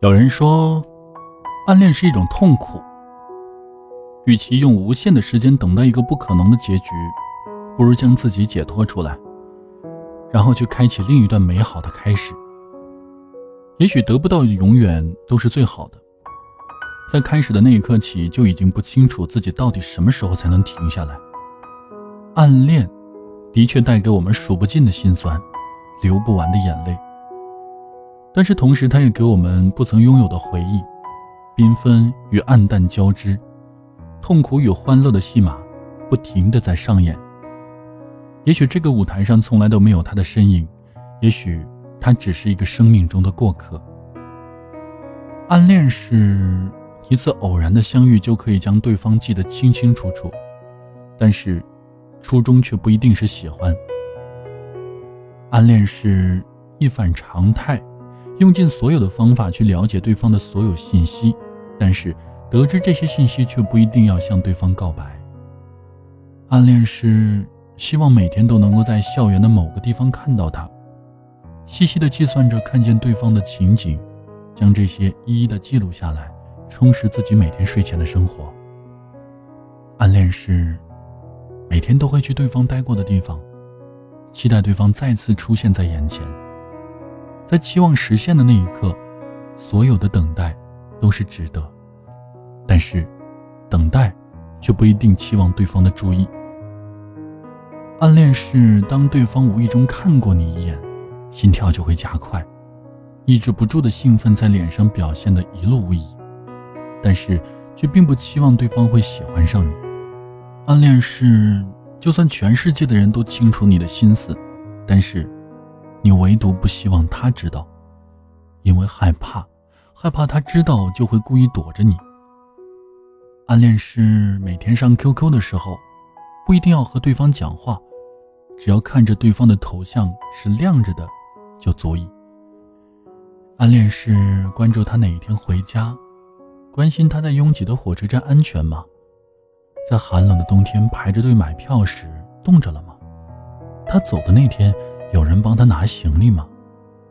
有人说，暗恋是一种痛苦。与其用无限的时间等待一个不可能的结局，不如将自己解脱出来，然后去开启另一段美好的开始。也许得不到永远都是最好的。在开始的那一刻起，就已经不清楚自己到底什么时候才能停下来。暗恋，的确带给我们数不尽的心酸，流不完的眼泪。但是同时，它也给我们不曾拥有的回忆，缤纷与暗淡交织，痛苦与欢乐的戏码，不停的在上演。也许这个舞台上从来都没有他的身影，也许他只是一个生命中的过客。暗恋是。一次偶然的相遇就可以将对方记得清清楚楚，但是，初衷却不一定是喜欢。暗恋是一反常态，用尽所有的方法去了解对方的所有信息，但是得知这些信息却不一定要向对方告白。暗恋是希望每天都能够在校园的某个地方看到他，细细的计算着看见对方的情景，将这些一一的记录下来。充实自己每天睡前的生活。暗恋是每天都会去对方待过的地方，期待对方再次出现在眼前。在期望实现的那一刻，所有的等待都是值得。但是，等待却不一定期望对方的注意。暗恋是当对方无意中看过你一眼，心跳就会加快，抑制不住的兴奋在脸上表现的一路无遗。但是，却并不期望对方会喜欢上你。暗恋是，就算全世界的人都清楚你的心思，但是，你唯独不希望他知道，因为害怕，害怕他知道就会故意躲着你。暗恋是每天上 QQ 的时候，不一定要和对方讲话，只要看着对方的头像是亮着的，就足以。暗恋是关注他哪一天回家。关心他在拥挤的火车站安全吗？在寒冷的冬天排着队买票时冻着了吗？他走的那天有人帮他拿行李吗？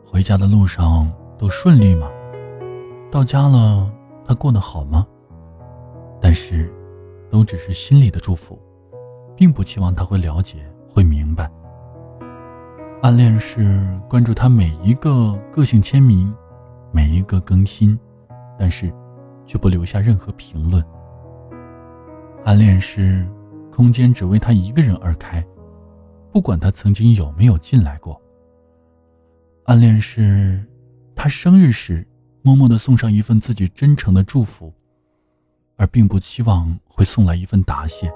回家的路上都顺利吗？到家了他过得好吗？但是，都只是心里的祝福，并不期望他会了解会明白。暗恋是关注他每一个个性签名，每一个更新，但是。却不留下任何评论。暗恋是，空间只为他一个人而开，不管他曾经有没有进来过。暗恋是，他生日时默默的送上一份自己真诚的祝福，而并不期望会送来一份答谢。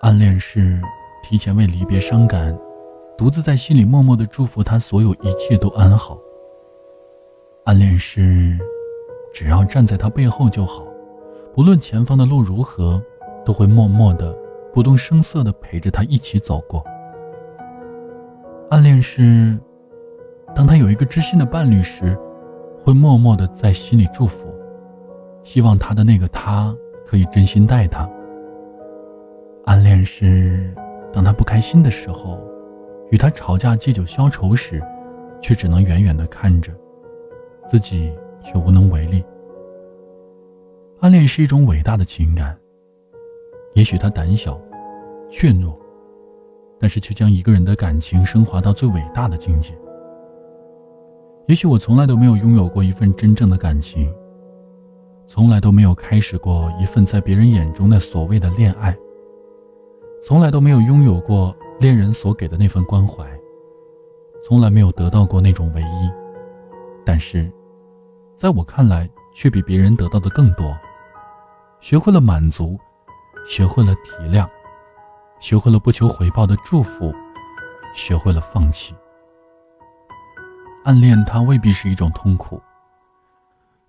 暗恋是，提前为离别伤感，独自在心里默默的祝福他所有一切都安好。暗恋是。只要站在他背后就好，不论前方的路如何，都会默默的、不动声色的陪着他一起走过。暗恋是，当他有一个知心的伴侣时，会默默的在心里祝福，希望他的那个他可以真心待他。暗恋是，当他不开心的时候，与他吵架借酒消愁时，却只能远远的看着，自己。却无能为力。暗恋是一种伟大的情感。也许他胆小、怯懦，但是却将一个人的感情升华到最伟大的境界。也许我从来都没有拥有过一份真正的感情，从来都没有开始过一份在别人眼中的所谓的恋爱，从来都没有拥有过恋人所给的那份关怀，从来没有得到过那种唯一，但是。在我看来，却比别人得到的更多。学会了满足，学会了体谅，学会了不求回报的祝福，学会了放弃。暗恋它未必是一种痛苦。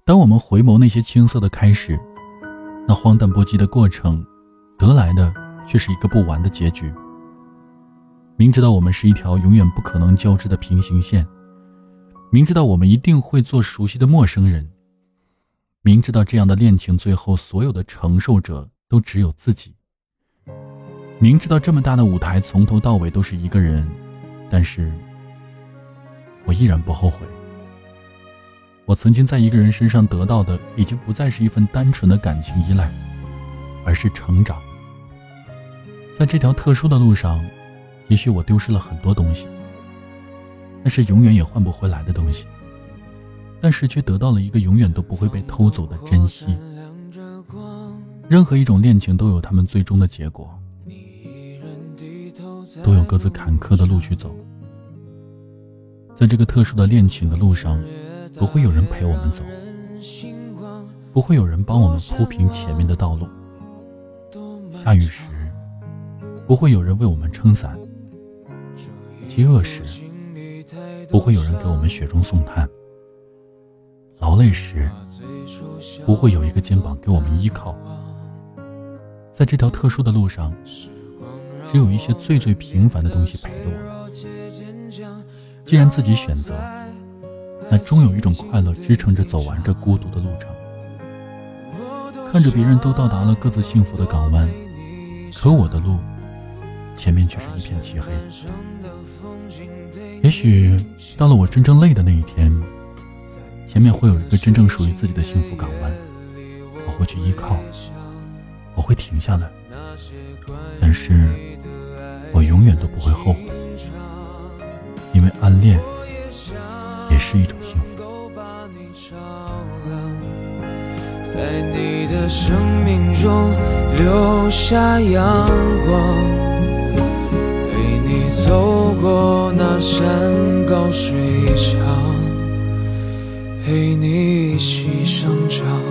当我们回眸那些青涩的开始，那荒诞不羁的过程，得来的却是一个不完的结局。明知道我们是一条永远不可能交织的平行线。明知道我们一定会做熟悉的陌生人，明知道这样的恋情最后所有的承受者都只有自己，明知道这么大的舞台从头到尾都是一个人，但是我依然不后悔。我曾经在一个人身上得到的，已经不再是一份单纯的感情依赖，而是成长。在这条特殊的路上，也许我丢失了很多东西，那是永远也换不回来的东西。但是却得到了一个永远都不会被偷走的珍惜。任何一种恋情都有他们最终的结果，都有各自坎坷的路去走。在这个特殊的恋情的路上。不会有人陪我们走，不会有人帮我们铺平前面的道路。下雨时，不会有人为我们撑伞；饥饿时，不会有人给我们雪中送炭；劳累时，不会有一个肩膀给我们依靠。在这条特殊的路上，只有一些最最平凡的东西陪着我们。既然自己选择。那终有一种快乐支撑着走完这孤独的路程。看着别人都到达了各自幸福的港湾，可我的路前面却是一片漆黑。也许到了我真正累的那一天，前面会有一个真正属于自己的幸福港湾，我会去依靠，会停下来。但是我永远都不会后悔，因为暗恋。也是一种幸福。在你的生命中留下阳光，陪你走过那山高水长，陪你一起生长。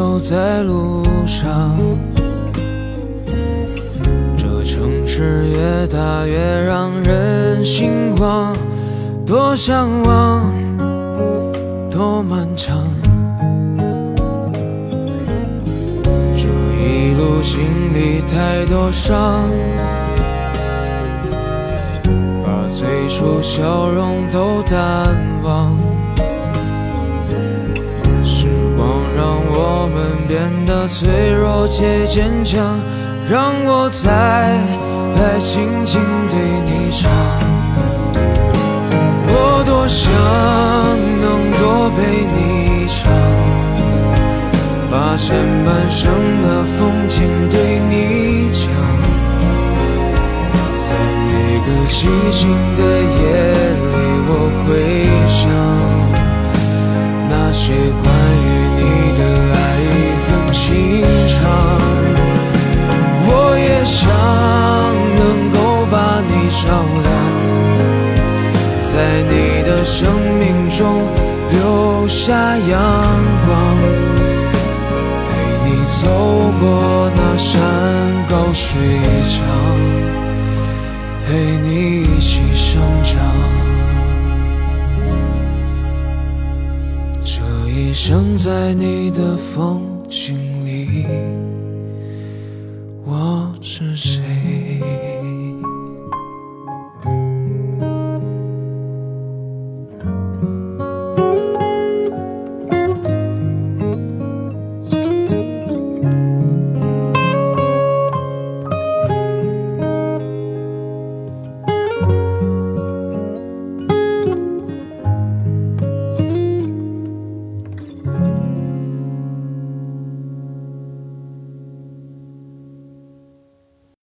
低头在路上。这城市越大越让人心慌，多向往，多漫长。这一路经历太多伤。把最初笑容都淡脆弱且坚强，让我再来轻轻对你唱。我多想能多陪你一场，把前半生的风景对你讲。在每个寂静的夜下阳光，陪你走过那山高水长。陪你一起生长，这一生在你的风景里，我是谁？